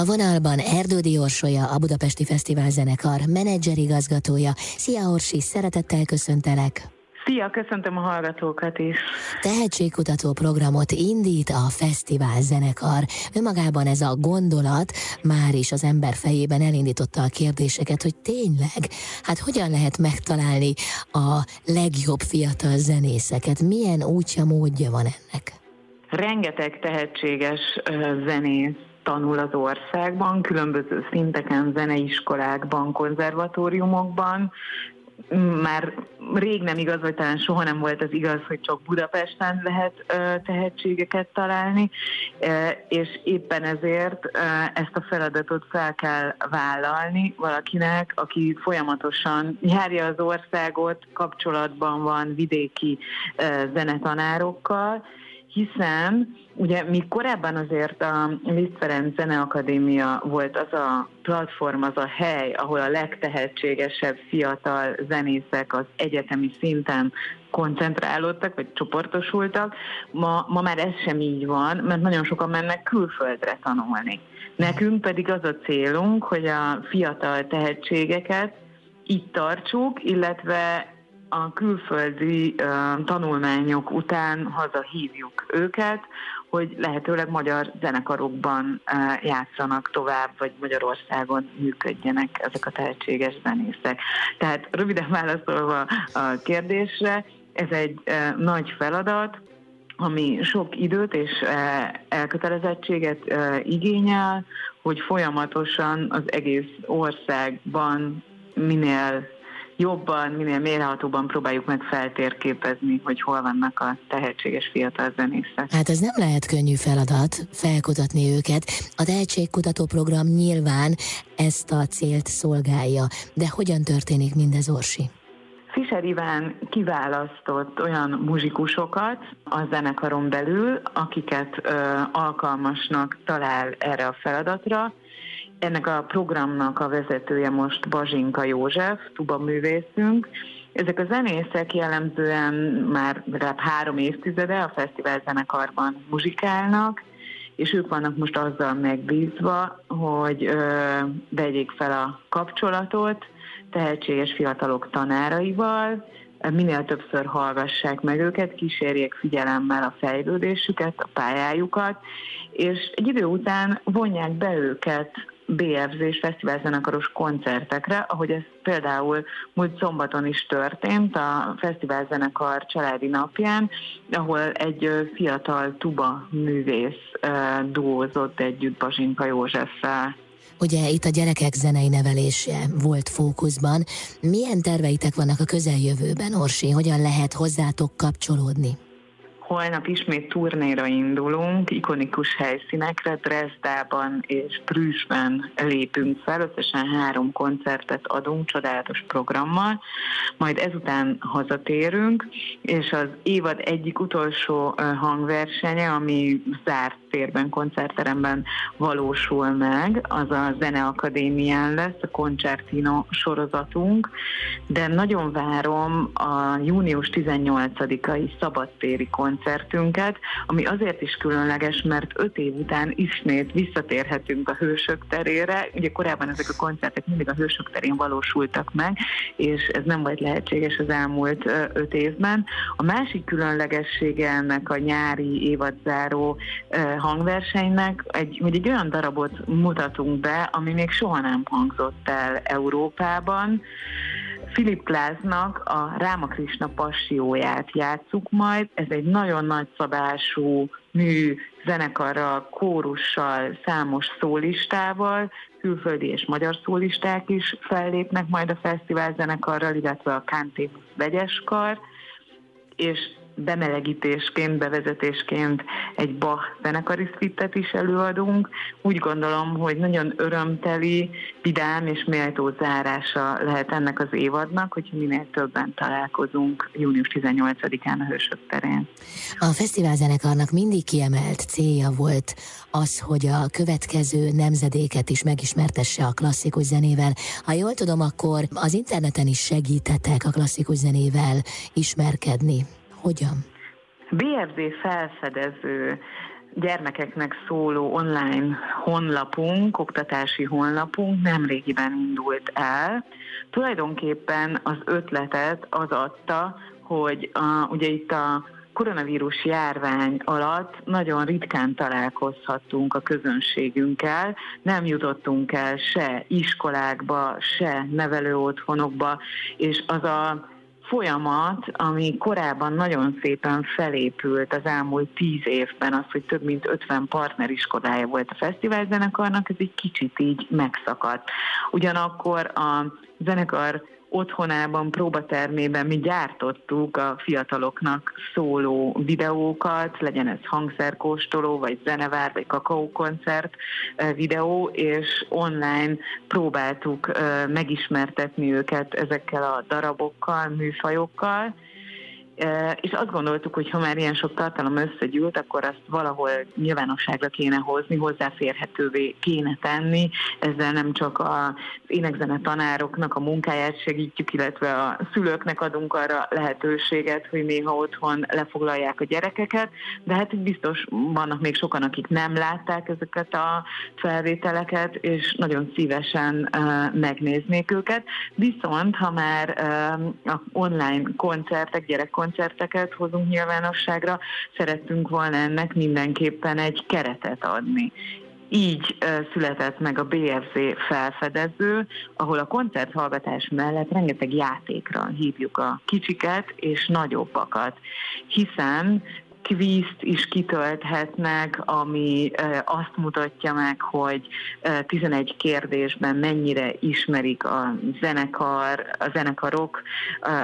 A vonalban Erdődi Orsolya, a Budapesti Fesztivál zenekar menedzserigazgatója. Szia Orsi, szeretettel köszöntelek! Szia, köszöntöm a hallgatókat is. Tehetségkutató programot indít a fesztivál zenekar. Önmagában ez a gondolat már is az ember fejében elindította a kérdéseket, hogy tényleg, hát hogyan lehet megtalálni a legjobb fiatal zenészeket? Milyen útja, módja van ennek? Rengeteg tehetséges zenész tanul az országban, különböző szinteken, zeneiskolákban, konzervatóriumokban, már rég nem igaz, vagy talán soha nem volt az igaz, hogy csak Budapesten lehet tehetségeket találni, és éppen ezért ezt a feladatot fel kell vállalni valakinek, aki folyamatosan járja az országot, kapcsolatban van vidéki zenetanárokkal, hiszen ugye mi korábban azért a Liszt Ferenc Zeneakadémia volt az a platform, az a hely, ahol a legtehetségesebb fiatal zenészek az egyetemi szinten koncentrálódtak, vagy csoportosultak. Ma, ma már ez sem így van, mert nagyon sokan mennek külföldre tanulni. Nekünk pedig az a célunk, hogy a fiatal tehetségeket itt tartsuk, illetve a külföldi uh, tanulmányok után hazahívjuk őket, hogy lehetőleg magyar zenekarokban uh, játszanak tovább, vagy Magyarországon működjenek ezek a tehetséges zenészek. Tehát röviden válaszolva a kérdésre, ez egy uh, nagy feladat, ami sok időt és elkötelezettséget igényel, hogy folyamatosan az egész országban minél jobban, minél mélyrehatóban próbáljuk meg feltérképezni, hogy hol vannak a tehetséges fiatal zenészek. Hát ez nem lehet könnyű feladat, felkutatni őket. A tehetségkutató program nyilván ezt a célt szolgálja, de hogyan történik mindez, Orsi? Fischer Iván kiválasztott olyan muzsikusokat a zenekaron belül, akiket ö, alkalmasnak talál erre a feladatra, ennek a programnak a vezetője most Bazsinka József, tuba művészünk. Ezek a zenészek jellemzően már legalább három évtizede a fesztivál zenekarban muzsikálnak, és ők vannak most azzal megbízva, hogy ö, vegyék fel a kapcsolatot tehetséges fiatalok tanáraival, minél többször hallgassák meg őket, kísérjék figyelemmel a fejlődésüket, a pályájukat, és egy idő után vonják be őket BFZ és fesztiválzenekaros koncertekre, ahogy ez például múlt szombaton is történt a fesztiválzenekar családi napján, ahol egy fiatal tuba művész duózott együtt Bazsinka Józseffel. Ugye itt a gyerekek zenei nevelése volt fókuszban. Milyen terveitek vannak a közeljövőben, Orsi? Hogyan lehet hozzátok kapcsolódni? Holnap ismét turnéra indulunk, ikonikus helyszínekre, Dresdában és Brüsszben lépünk fel, összesen három koncertet adunk csodálatos programmal, majd ezután hazatérünk, és az évad egyik utolsó hangversenye, ami zárt térben, koncertteremben valósul meg, az a Zeneakadémián lesz, a Concertino sorozatunk, de nagyon várom a június 18-ai szabadtéri koncertünket, ami azért is különleges, mert öt év után ismét visszatérhetünk a Hősök terére. Ugye korábban ezek a koncertek mindig a Hősök terén valósultak meg, és ez nem volt lehetséges az elmúlt öt évben. A másik különlegessége ennek a nyári évadzáró hangversenynek, egy, hogy egy olyan darabot mutatunk be, ami még soha nem hangzott el Európában. Philip Glassnak a Ráma Krishna passióját játsszuk majd. Ez egy nagyon nagy szabású mű zenekarral, kórussal, számos szólistával, külföldi és magyar szólisták is fellépnek majd a fesztivál zenekarral, illetve a Kántébusz vegyeskar, és bemelegítésként, bevezetésként egy Bach zenekari is előadunk. Úgy gondolom, hogy nagyon örömteli, vidám és méltó zárása lehet ennek az évadnak, hogyha minél többen találkozunk június 18-án a Hősök terén. A fesztivál zenekarnak mindig kiemelt célja volt az, hogy a következő nemzedéket is megismertesse a klasszikus zenével. Ha jól tudom, akkor az interneten is segítetek a klasszikus zenével ismerkedni. Hogyan? BFD felfedező gyermekeknek szóló online honlapunk, oktatási honlapunk nemrégiben indult el. Tulajdonképpen az ötletet az adta, hogy a, ugye itt a koronavírus járvány alatt nagyon ritkán találkozhattunk a közönségünkkel, nem jutottunk el se iskolákba, se nevelőotthonokba, és az a folyamat, ami korábban nagyon szépen felépült az elmúlt tíz évben, az, hogy több mint 50 partneriskodája volt a fesztiválzenekarnak, ez egy kicsit így megszakadt. Ugyanakkor a zenekar otthonában, próbatermében mi gyártottuk a fiataloknak szóló videókat, legyen ez hangszerkóstoló, vagy zenevár, vagy kakaókoncert videó, és online próbáltuk megismertetni őket ezekkel a darabokkal, műfajokkal, és azt gondoltuk, hogy ha már ilyen sok tartalom összegyűlt, akkor azt valahol nyilvánosságra kéne hozni, hozzáférhetővé kéne tenni, ezzel nem csak az énekzene tanároknak a munkáját segítjük, illetve a szülőknek adunk arra lehetőséget, hogy néha otthon lefoglalják a gyerekeket, de hát biztos vannak még sokan, akik nem látták ezeket a felvételeket, és nagyon szívesen megnéznék őket. Viszont, ha már a online koncertek, gyerekkoncertek, koncerteket hozunk nyilvánosságra, szerettünk volna ennek mindenképpen egy keretet adni. Így született meg a BFZ felfedező, ahol a koncerthallgatás mellett rengeteg játékra hívjuk a kicsiket és nagyobbakat, hiszen kvízt is kitölthetnek, ami azt mutatja meg, hogy 11 kérdésben mennyire ismerik a zenekar, a zenekarok,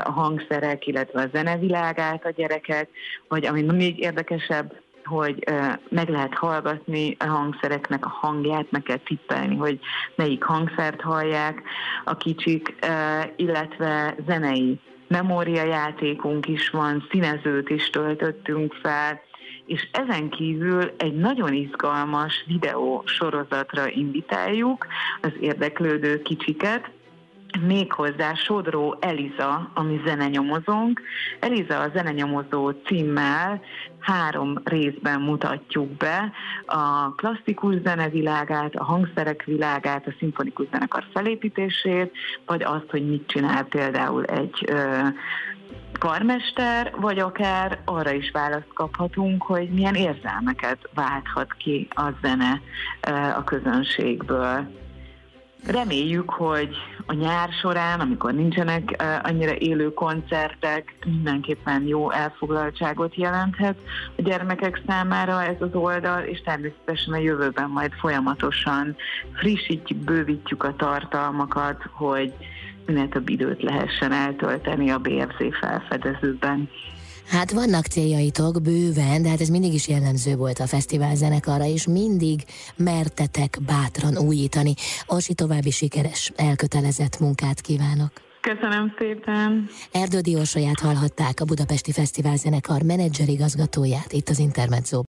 a hangszerek, illetve a zenevilágát a gyerekek, vagy ami még érdekesebb, hogy meg lehet hallgatni a hangszereknek a hangját, meg kell tippelni, hogy melyik hangszert hallják a kicsik, illetve zenei memóriajátékunk is van, színezőt is töltöttünk fel, és ezen kívül egy nagyon izgalmas videó sorozatra invitáljuk az érdeklődő kicsiket, méghozzá Sodró Eliza, ami zenenyomozónk. Eliza a zenenyomozó címmel három részben mutatjuk be a klasszikus zenevilágát, a hangszerek világát, a szimfonikus zenekar felépítését, vagy azt, hogy mit csinál például egy ö, karmester, vagy akár arra is választ kaphatunk, hogy milyen érzelmeket válthat ki a zene a közönségből. Reméljük, hogy a nyár során, amikor nincsenek annyira élő koncertek, mindenképpen jó elfoglaltságot jelenthet a gyermekek számára ez az oldal, és természetesen a jövőben majd folyamatosan frissítjük, bővítjük a tartalmakat, hogy minél több időt lehessen eltölteni a BFC felfedezőben. Hát vannak céljaitok bőven, de hát ez mindig is jellemző volt a fesztivál zenekarra, és mindig mertetek bátran újítani. Orsi további sikeres, elkötelezett munkát kívánok. Köszönöm szépen. Erdődi Orsolyát hallhatták, a Budapesti Fesztivál zenekar menedzser igazgatóját itt az Intermezzo